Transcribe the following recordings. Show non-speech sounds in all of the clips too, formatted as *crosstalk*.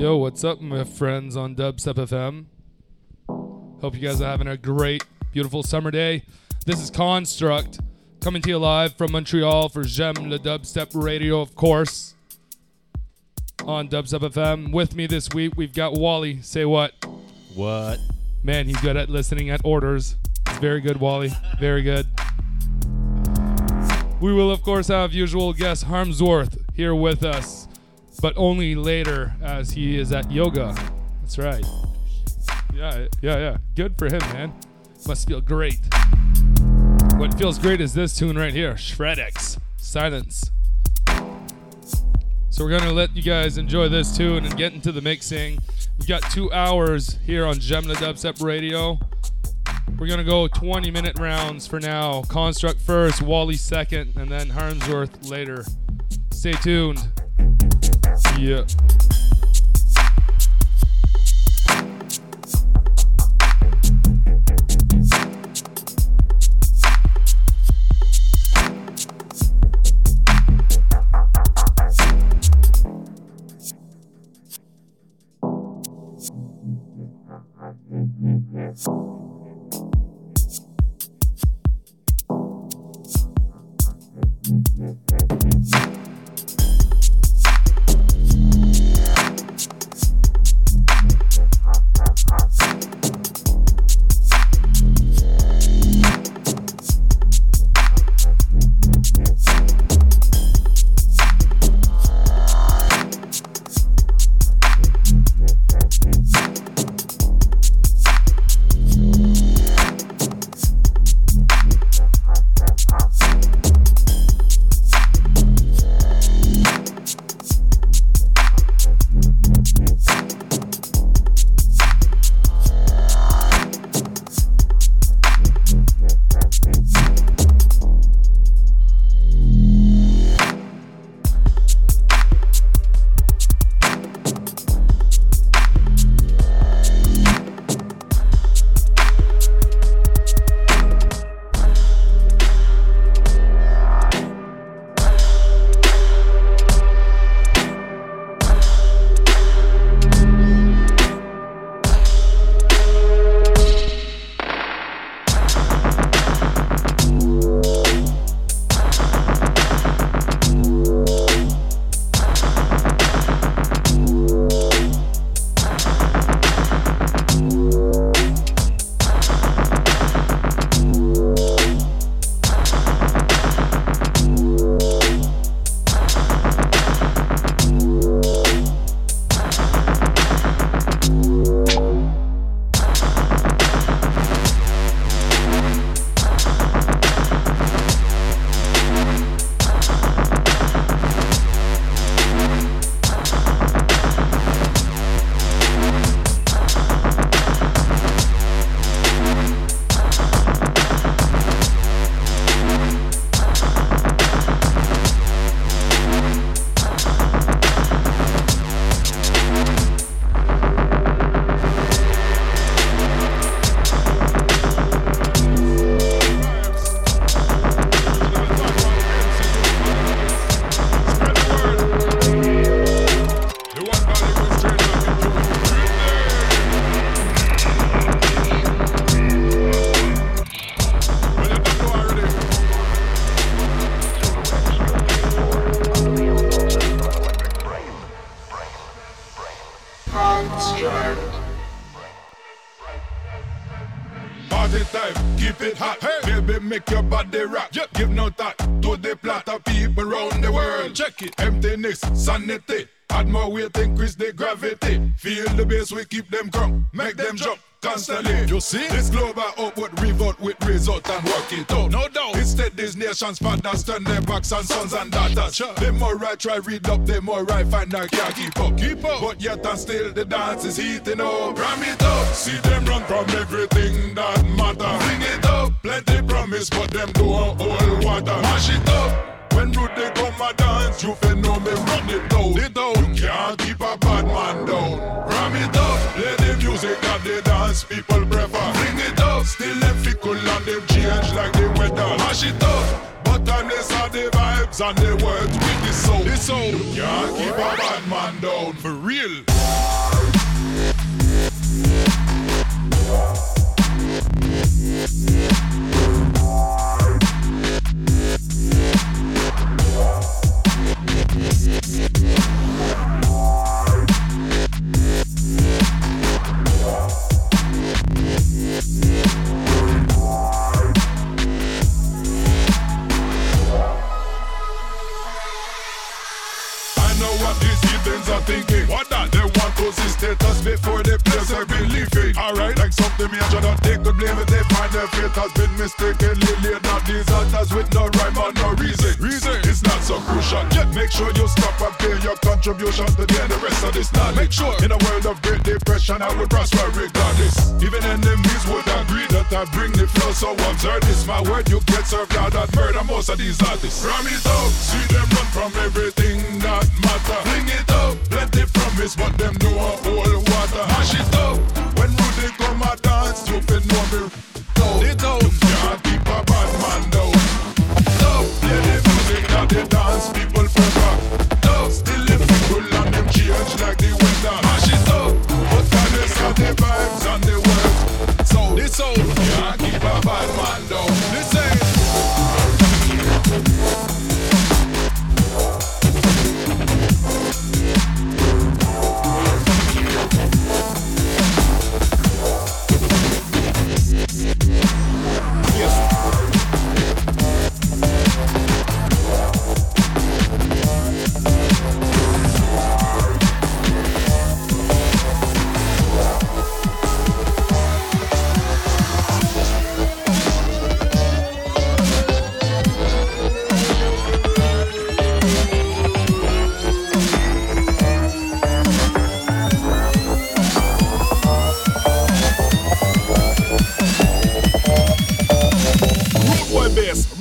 Yo, what's up, my friends on Dubstep FM? Hope you guys are having a great, beautiful summer day. This is Construct coming to you live from Montreal for J'aime le Dubstep Radio, of course, on Dubstep FM. With me this week, we've got Wally. Say what? What? Man, he's good at listening at orders. It's very good, Wally. Very good. We will, of course, have usual guest Harmsworth here with us, but only later as he is at yoga. That's right. Yeah, yeah, yeah. Good for him, man. Must feel great. What feels great is this tune right here Shredx Silence. So we're going to let you guys enjoy this tune and get into the mixing. We've got two hours here on le Dubstep Radio. We're gonna go 20 minute rounds for now. Construct first, Wally second, and then Harmsworth later. Stay tuned. Yeah. Yeah. fathers turn their backs on sons and daughters. Sure. The more I try read up, the more I find I can't keep up. Keep up. But yet and still the dance is heating up. Ram it up. See them run from everything that matter. Bring it up. Plenty promise, but them do a whole water. Mash it up. When rude they come a dance, you feel know me run it. It down. The dance people prefer. Bring it up. Still them fickle and them change like the weather. Mash it up. Bitterness are the vibes and the words with this sound. This sound can't keep a bad man down for real. Thinking. What that? They want see status before they place a belief in. Alright, like something major that take the blame it. They find their fate has been mistakenly laid on these altars with no rhyme or no reason. Reason it's not so crucial. Just make sure you stop and pay your contribution to the rest of this knowledge. Make sure in a world of great depression, I will prosper regardless. Even enemies would agree that I bring the flow. So observe this, my word, you get served out that murder most of these artists. Ram it up, see them run from everything that matter. Bring it up, plenty promise, but them know a whole water. Mash it up, Rudy come a dance, you feel know me. Down. It out, can't keep a bad man down. Play the music that they dance, people still the people and them change like the weather. Mash it up, but of the vibes and the words. So, this out, can't keep a bad man down.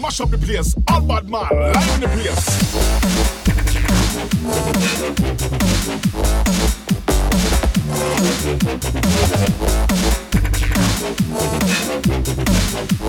Mash up the place. All bad man, live in the place.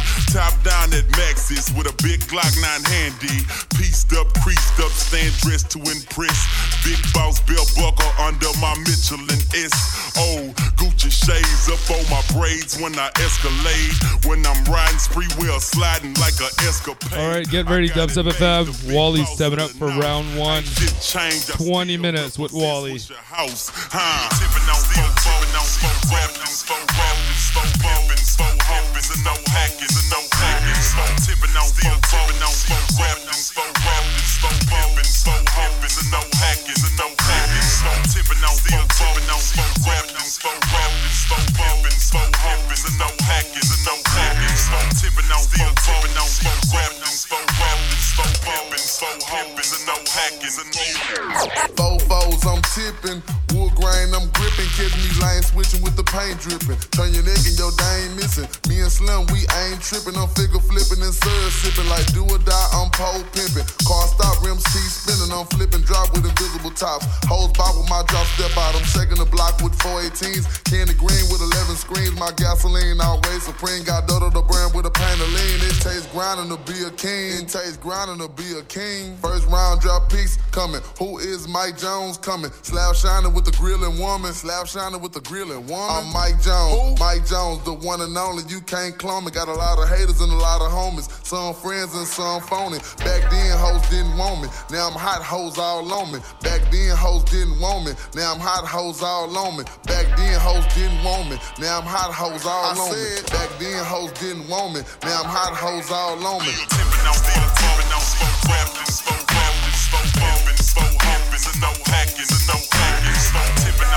Top down at Maxis with a big Glock 9 handy. Pieced up, creased up, stand dressed to impress. Big boss belt buckle under my Michelin S. Oh, Gucci shades up on my braids when I escalade. When I'm riding spree wheel sliding like a escapade. All right, get ready, Dubstep FM. Wally's stepping up for round one. 20 minutes with Wally. House, huh? Tipping hackers, no foes, I'm tipping grain, I'm gripping. Catch me lying, switching with the paint dripping. Turn your neck and your dame missing. Me and Slim, we ain't tripping. I'm figure flipping and surge sipping. Like do or die, I'm pole pimping. Car stop, rims spinning. I'm flipping, drop with invisible tops. Hoes with my drop step out. I'm checking the block with 418s. Candy green with 11 screens. My gasoline always supreme. Got Dodo the brand with a pain lean. It takes grinding to be a king. It takes grinding to be a king. First round drop piece coming. Who is Mike Jones coming? Slap shining with the grilling woman. Slap shining with the grilling woman. I'm Mike Jones. Who? Mike Jones, the one and only. You can't clone me. Got a lot of haters and a lot of homies. Some friends and some phony. Back then, hoes didn't want me. Now I'm hot, hoes all on me. Back then, hoes didn't want me. Now I'm hot hoes all on me. Back then hoes didn't want me. Now I'm hot hoes all on said, me. Back then hoes didn't want me. Now I'm hot hoes all on me. No hacking, no hacking, tipping,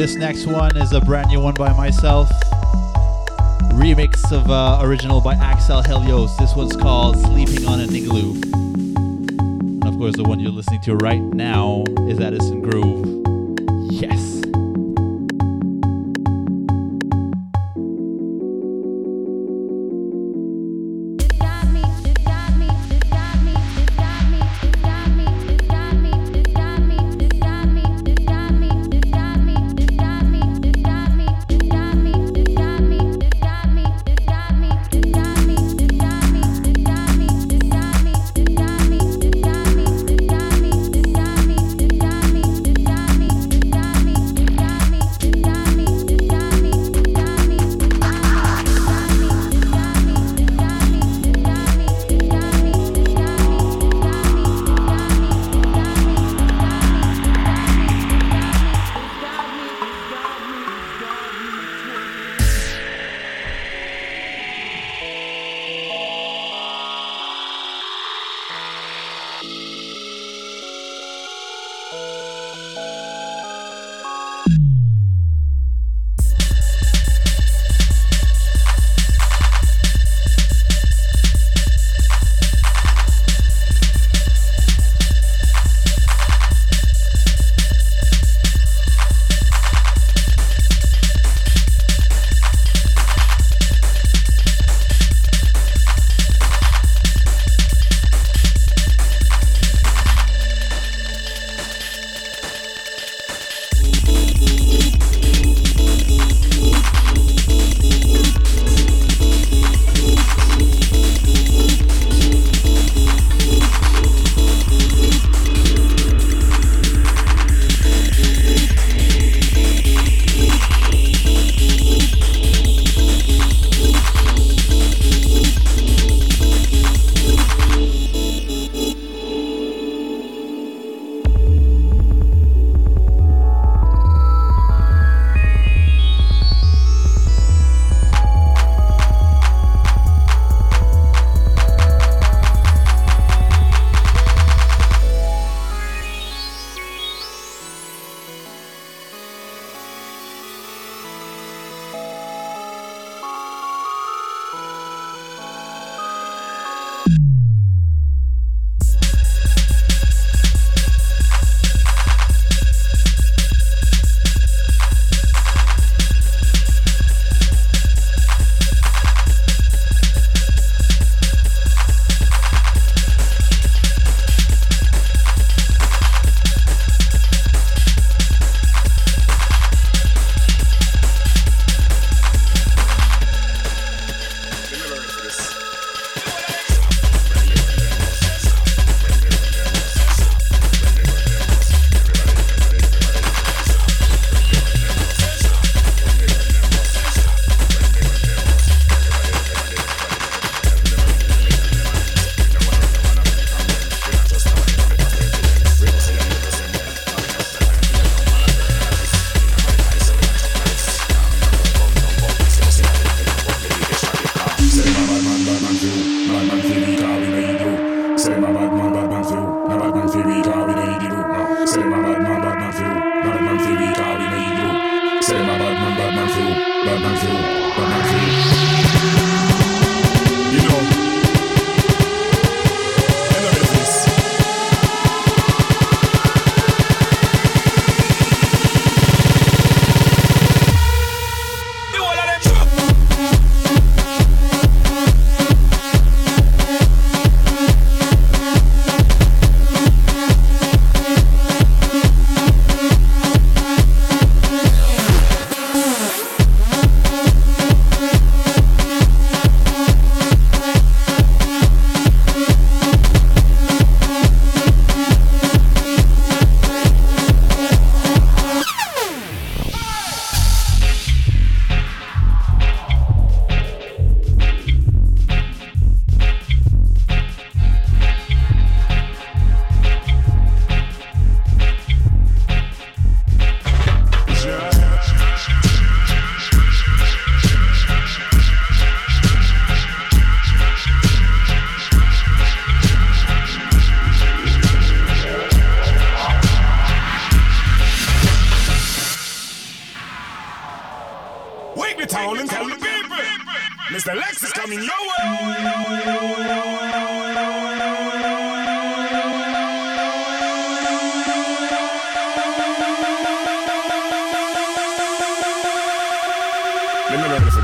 This next one is a brand new one by myself. remix of uh, original by Axel Helios. This one's called Sleeping on an Igloo. And of course, the one you're listening to right now is Addison Groove.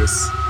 Let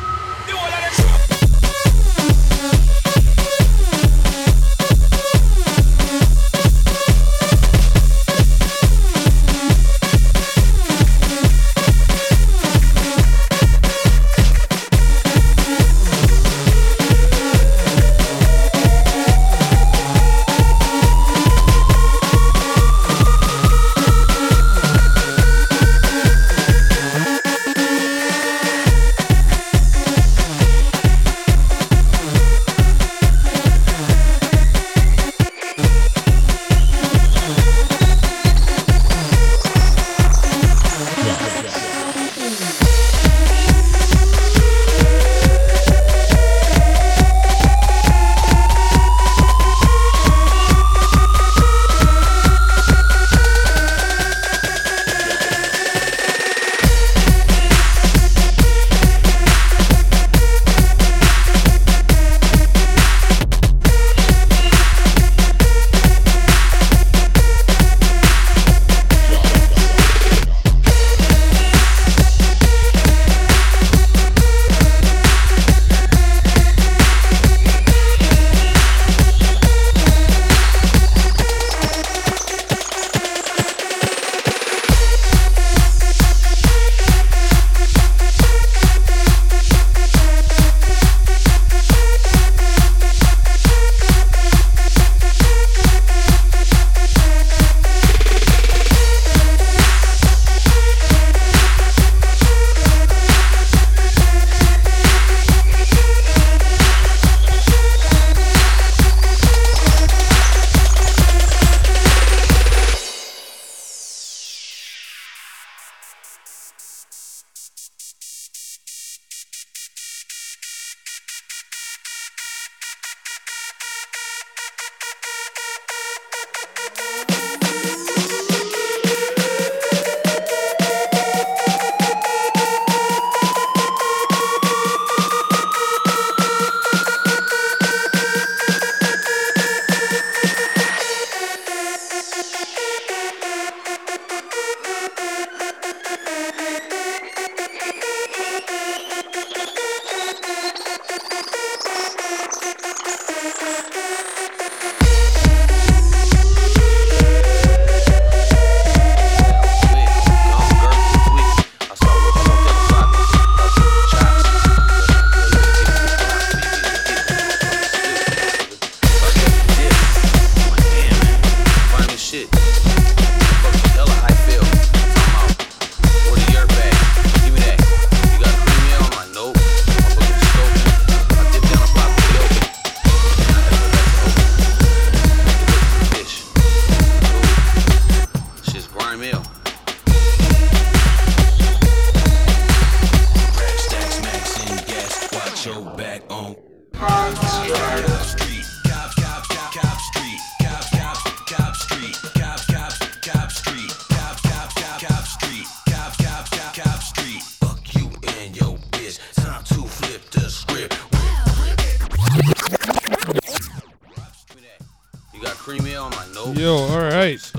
me ready for this. Yo, all right.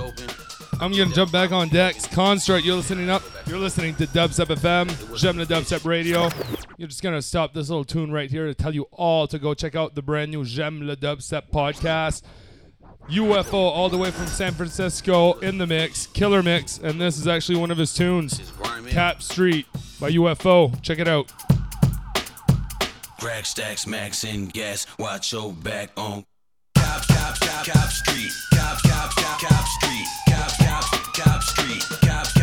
I'm gonna jump back on decks. Construct, you're listening up. You're listening to Dubstep FM, Gem Dubstep Radio. You're just gonna stop this little tune right here to tell you all to go check out the brand new Gem le Dubstep podcast. UFO all the way from San Francisco in the mix, killer mix, and this is actually one of his tunes, Cap Street by UFO. Check it out. Crack stacks, max and gas. Watch your back on. Cop, street. Cop, cop, cop, cop street. Cop, cop, cop street. Cop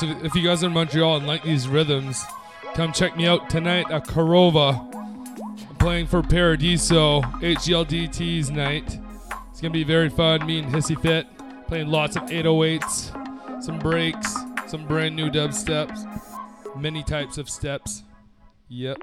So if you guys are in Montreal and like these rhythms, come check me out tonight at Karova. I'm playing for Paradiso HGLDT's night. It's gonna be very fun. Me and Hissy Fit playing lots of 808s, some breaks, some brand new dub steps, many types of steps. Yep.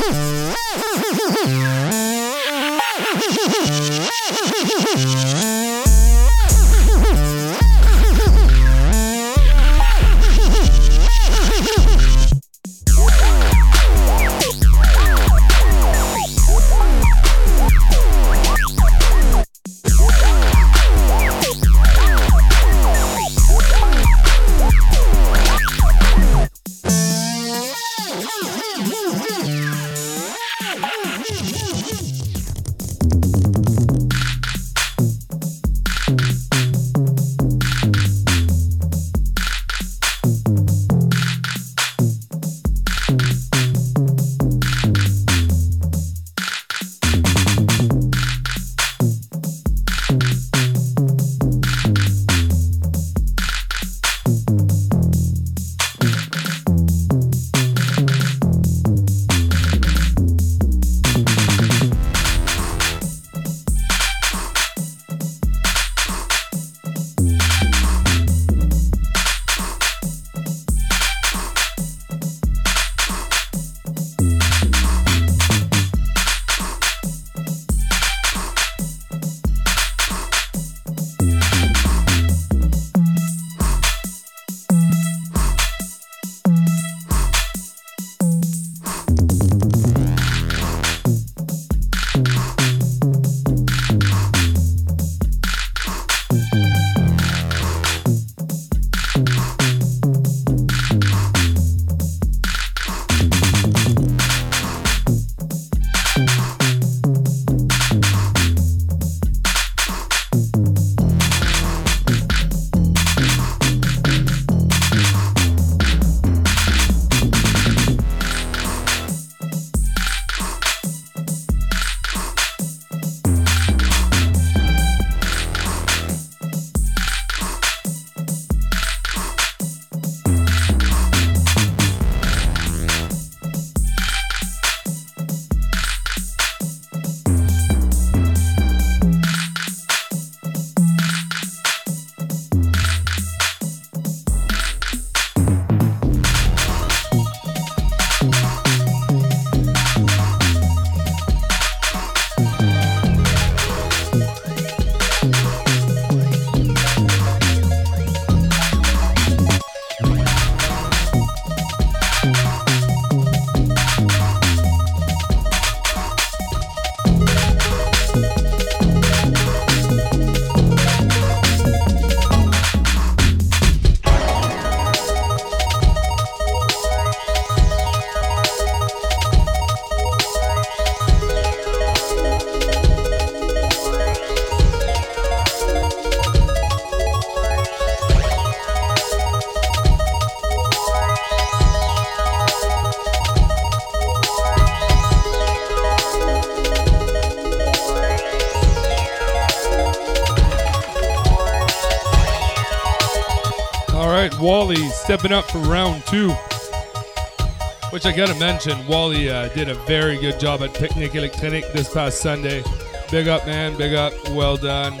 Thank *laughs* you. stepping up for round two. Which I gotta mention, Wally uh, did a very good job at Piknic Electronik this past Sunday. Big up, man. Big up. Well done.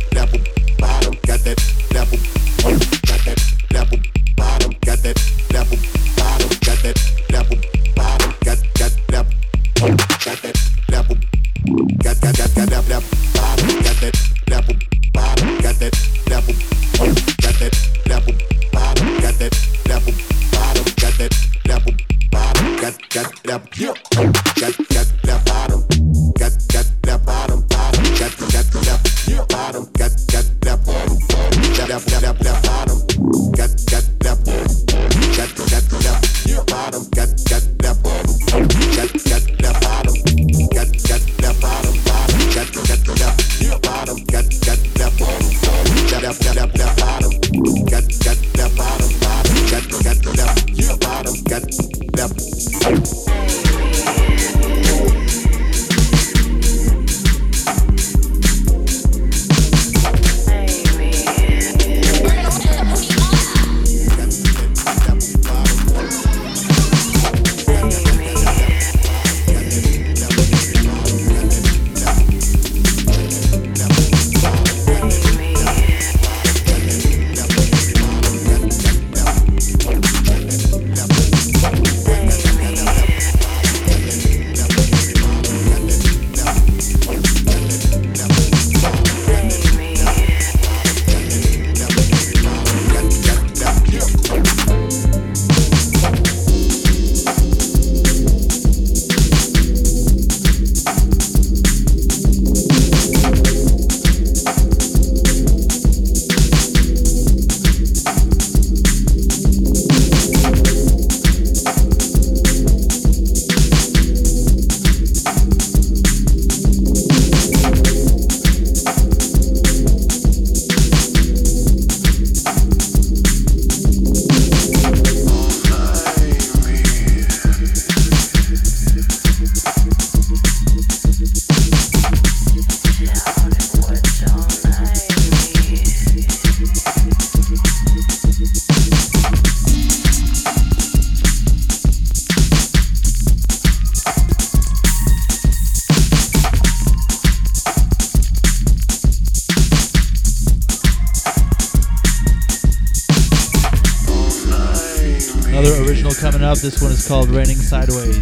called Raining Sideways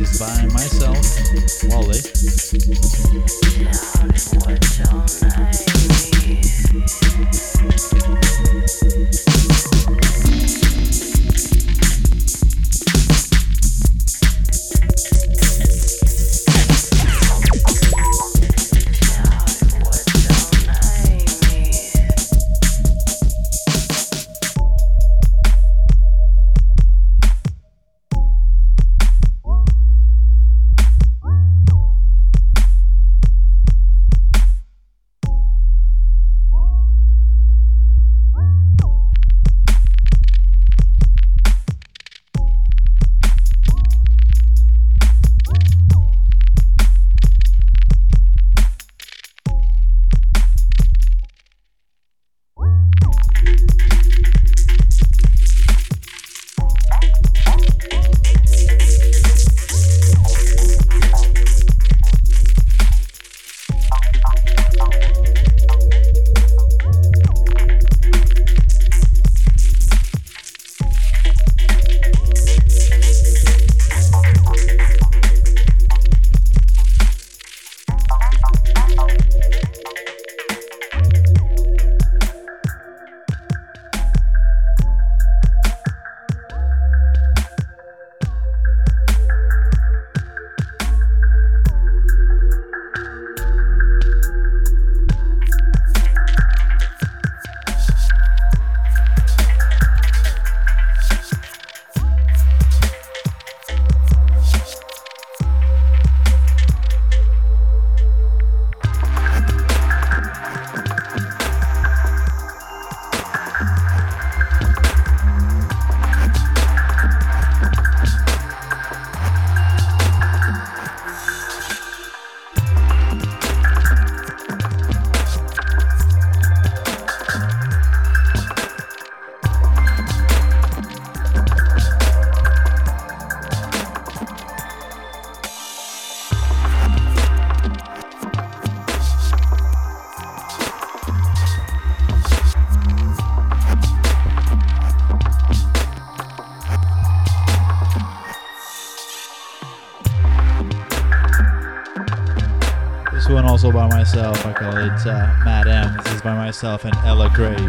and Ella Grave.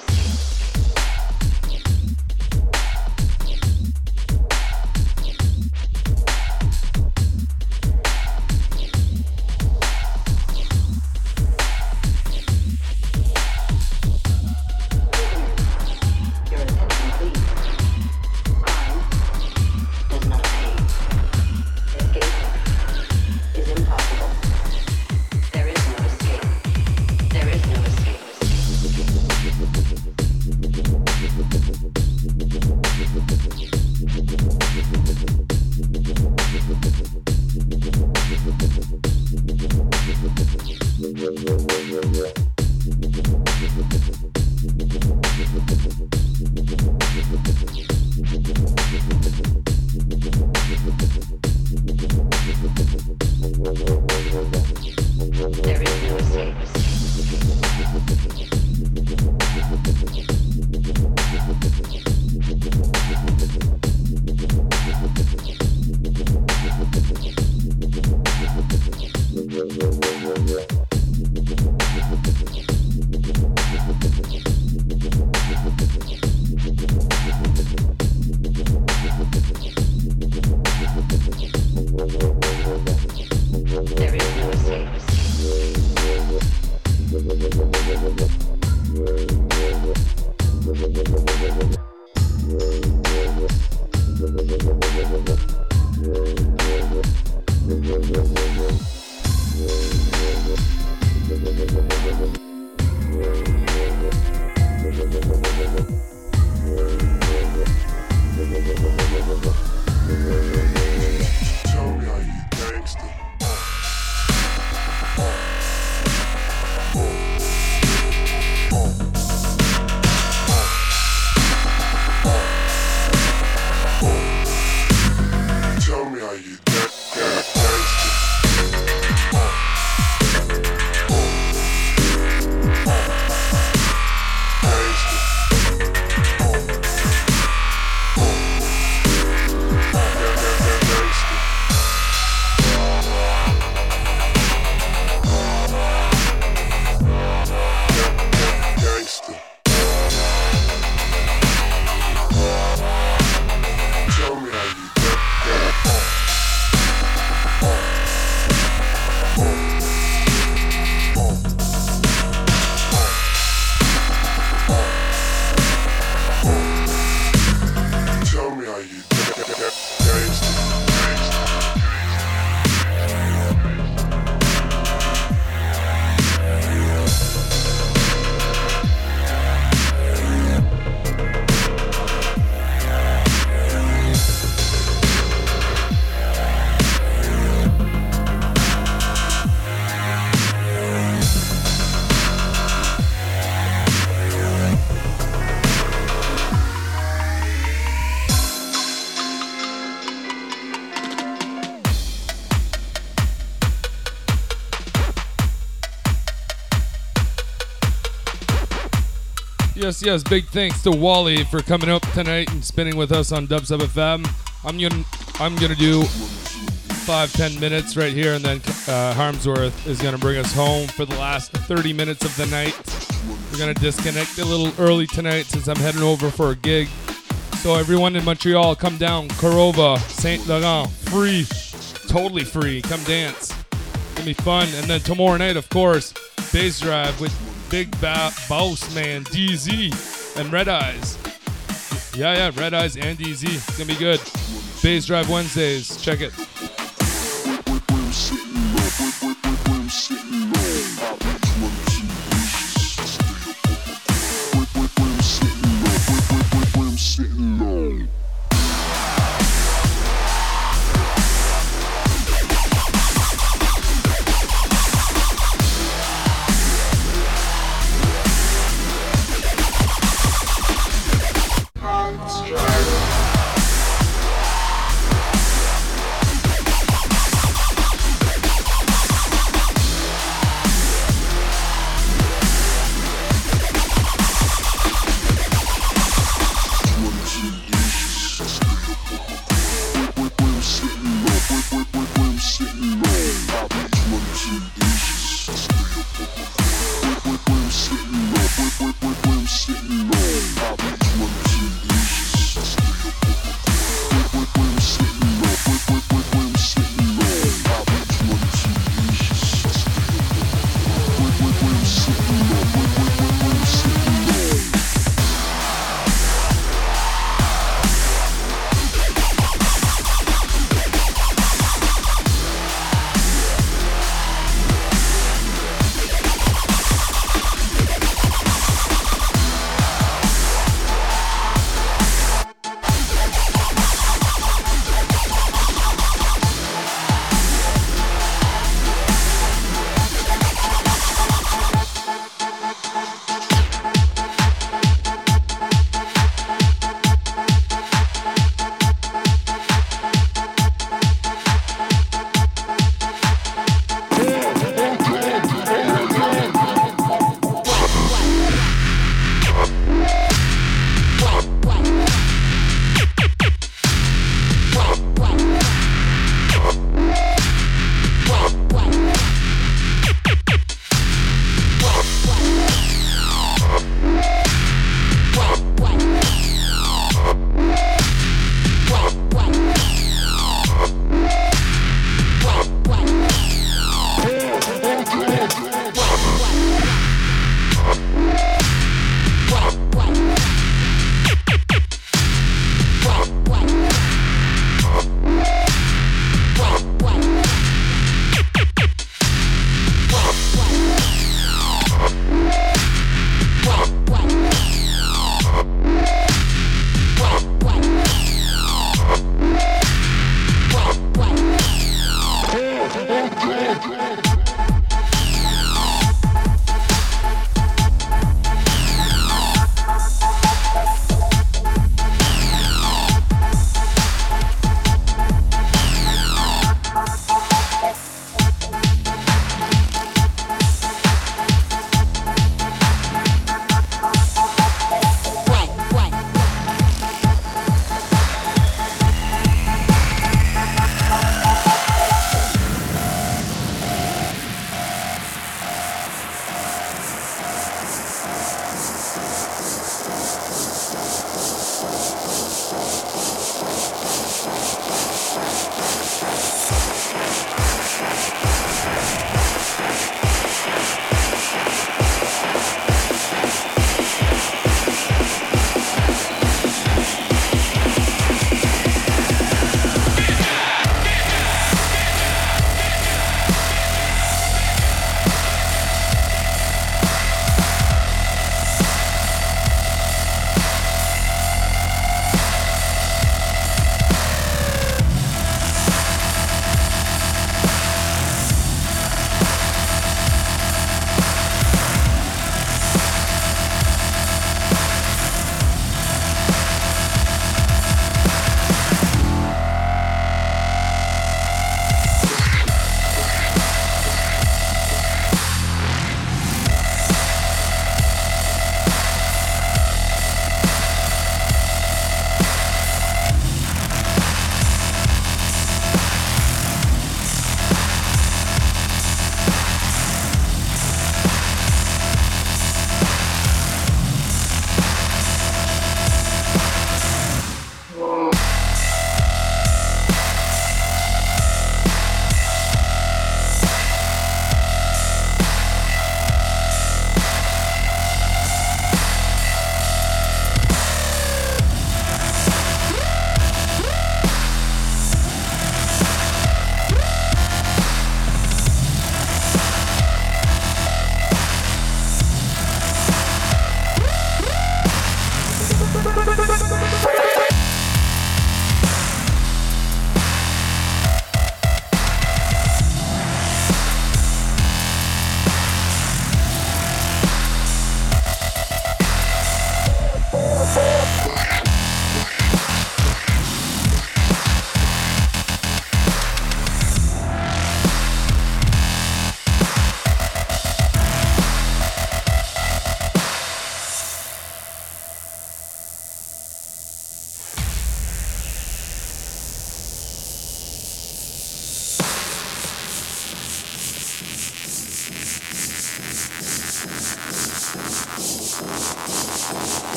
Yes, yes. Big thanks to Wally for coming up tonight and spinning with us on Dubstep FM. I'm gonna I'm gonna do five ten minutes right here, and then uh, Harmsworth is gonna bring us home for the last 30 minutes of the night. We're gonna disconnect a little early tonight since I'm heading over for a gig. So everyone in Montreal, come down, Korova, Saint Laurent, free, totally free. Come dance. Gonna be fun. And then tomorrow night, of course, Bass Drive with Big ba- Boss Man, DZ, and Red Eyes. Yeah, yeah, Red Eyes and DZ. It's gonna be good. Bass Drive Wednesdays. Check it.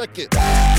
Check it.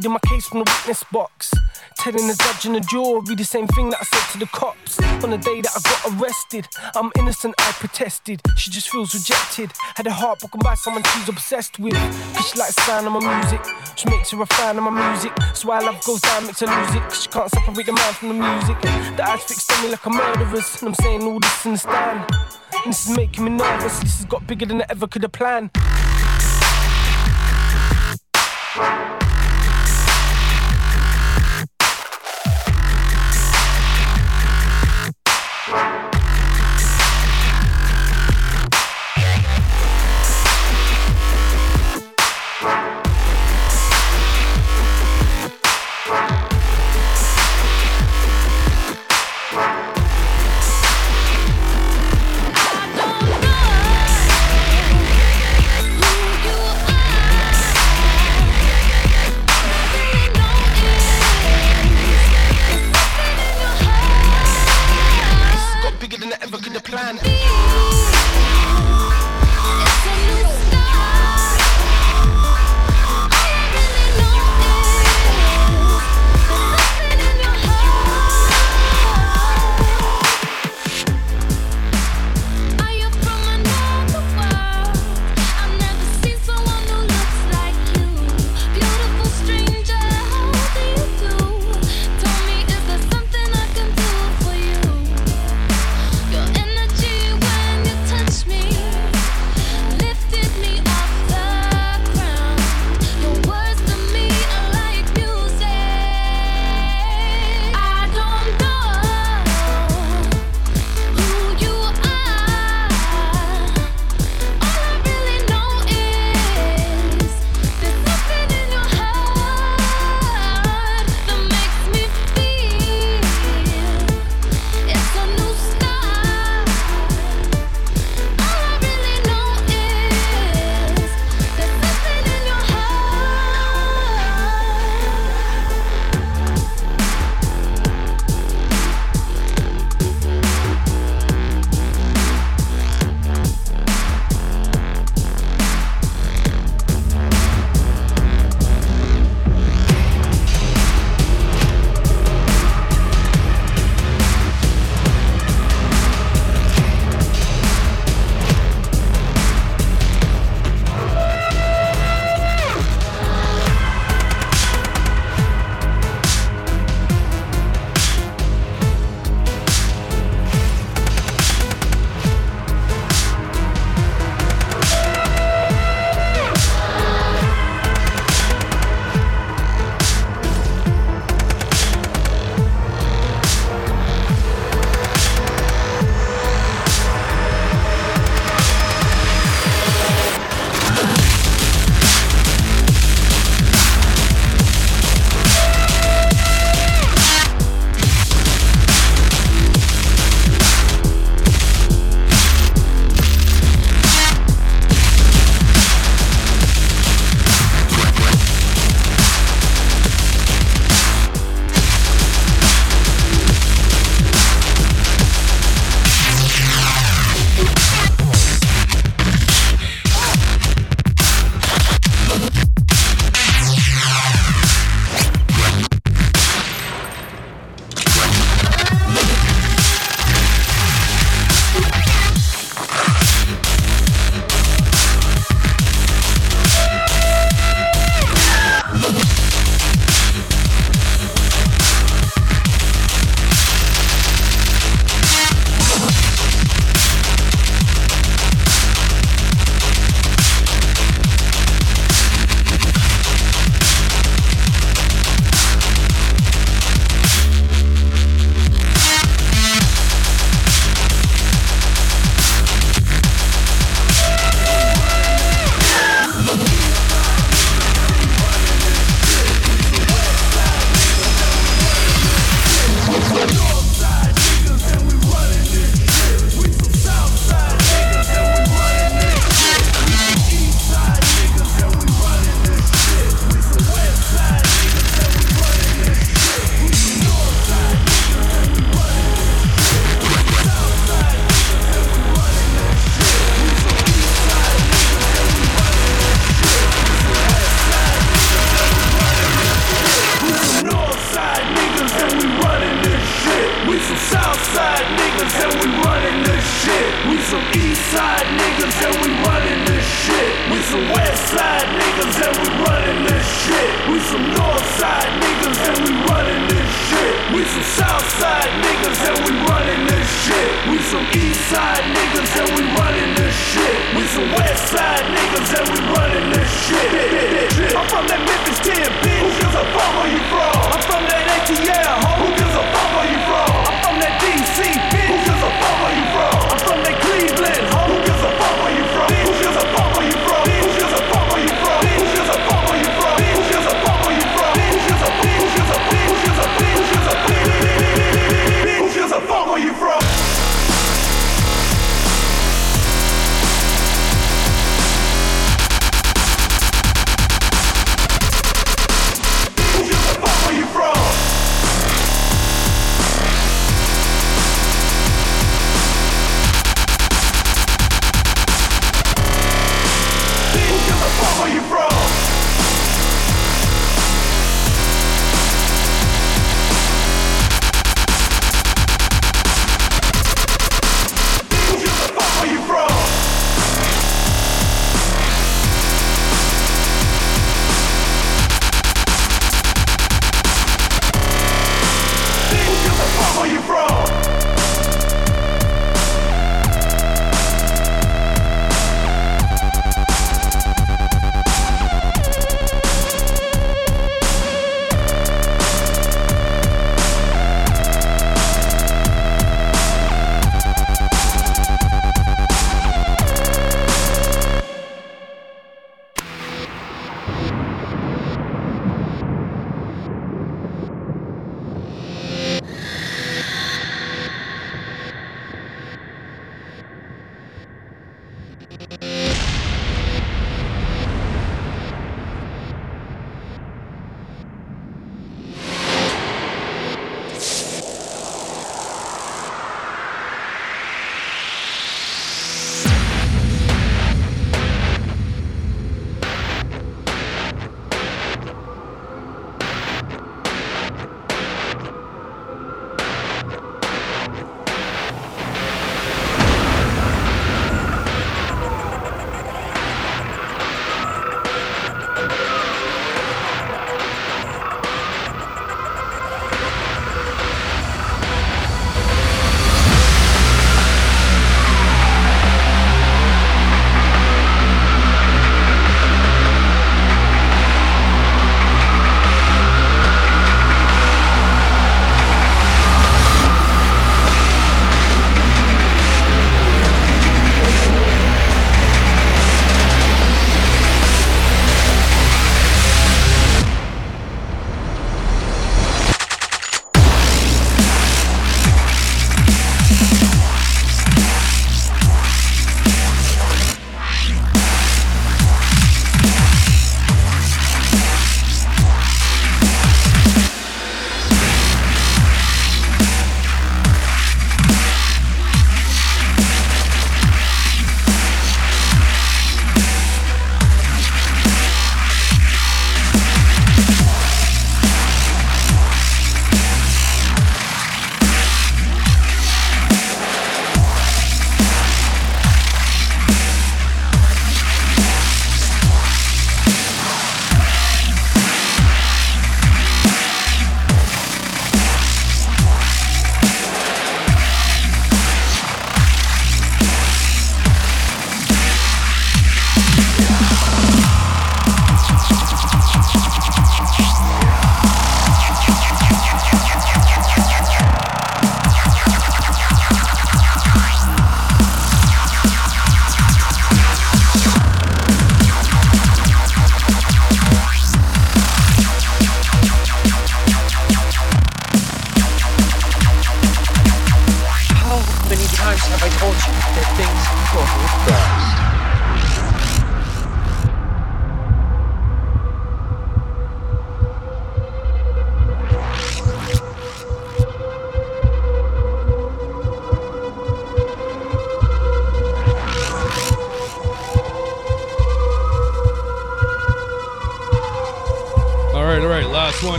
Courts, pleading my case from the witness box. Telling the judge and the jury the same thing that I said to the cops on the day that I got arrested. I'm innocent, I protested. She just feels rejected. Had her heart broken by someone she's obsessed with. Cause she likes the sound of my music, She makes her a fan of my music. So why love goes down, makes her lose it. Cause she can't separate the man from the music. The eyes fixed on me like a murderer's. And I'm saying all this in the stand. And this is making me nervous. This has got bigger than I ever could have planned.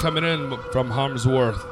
Coming in from Harmsworth.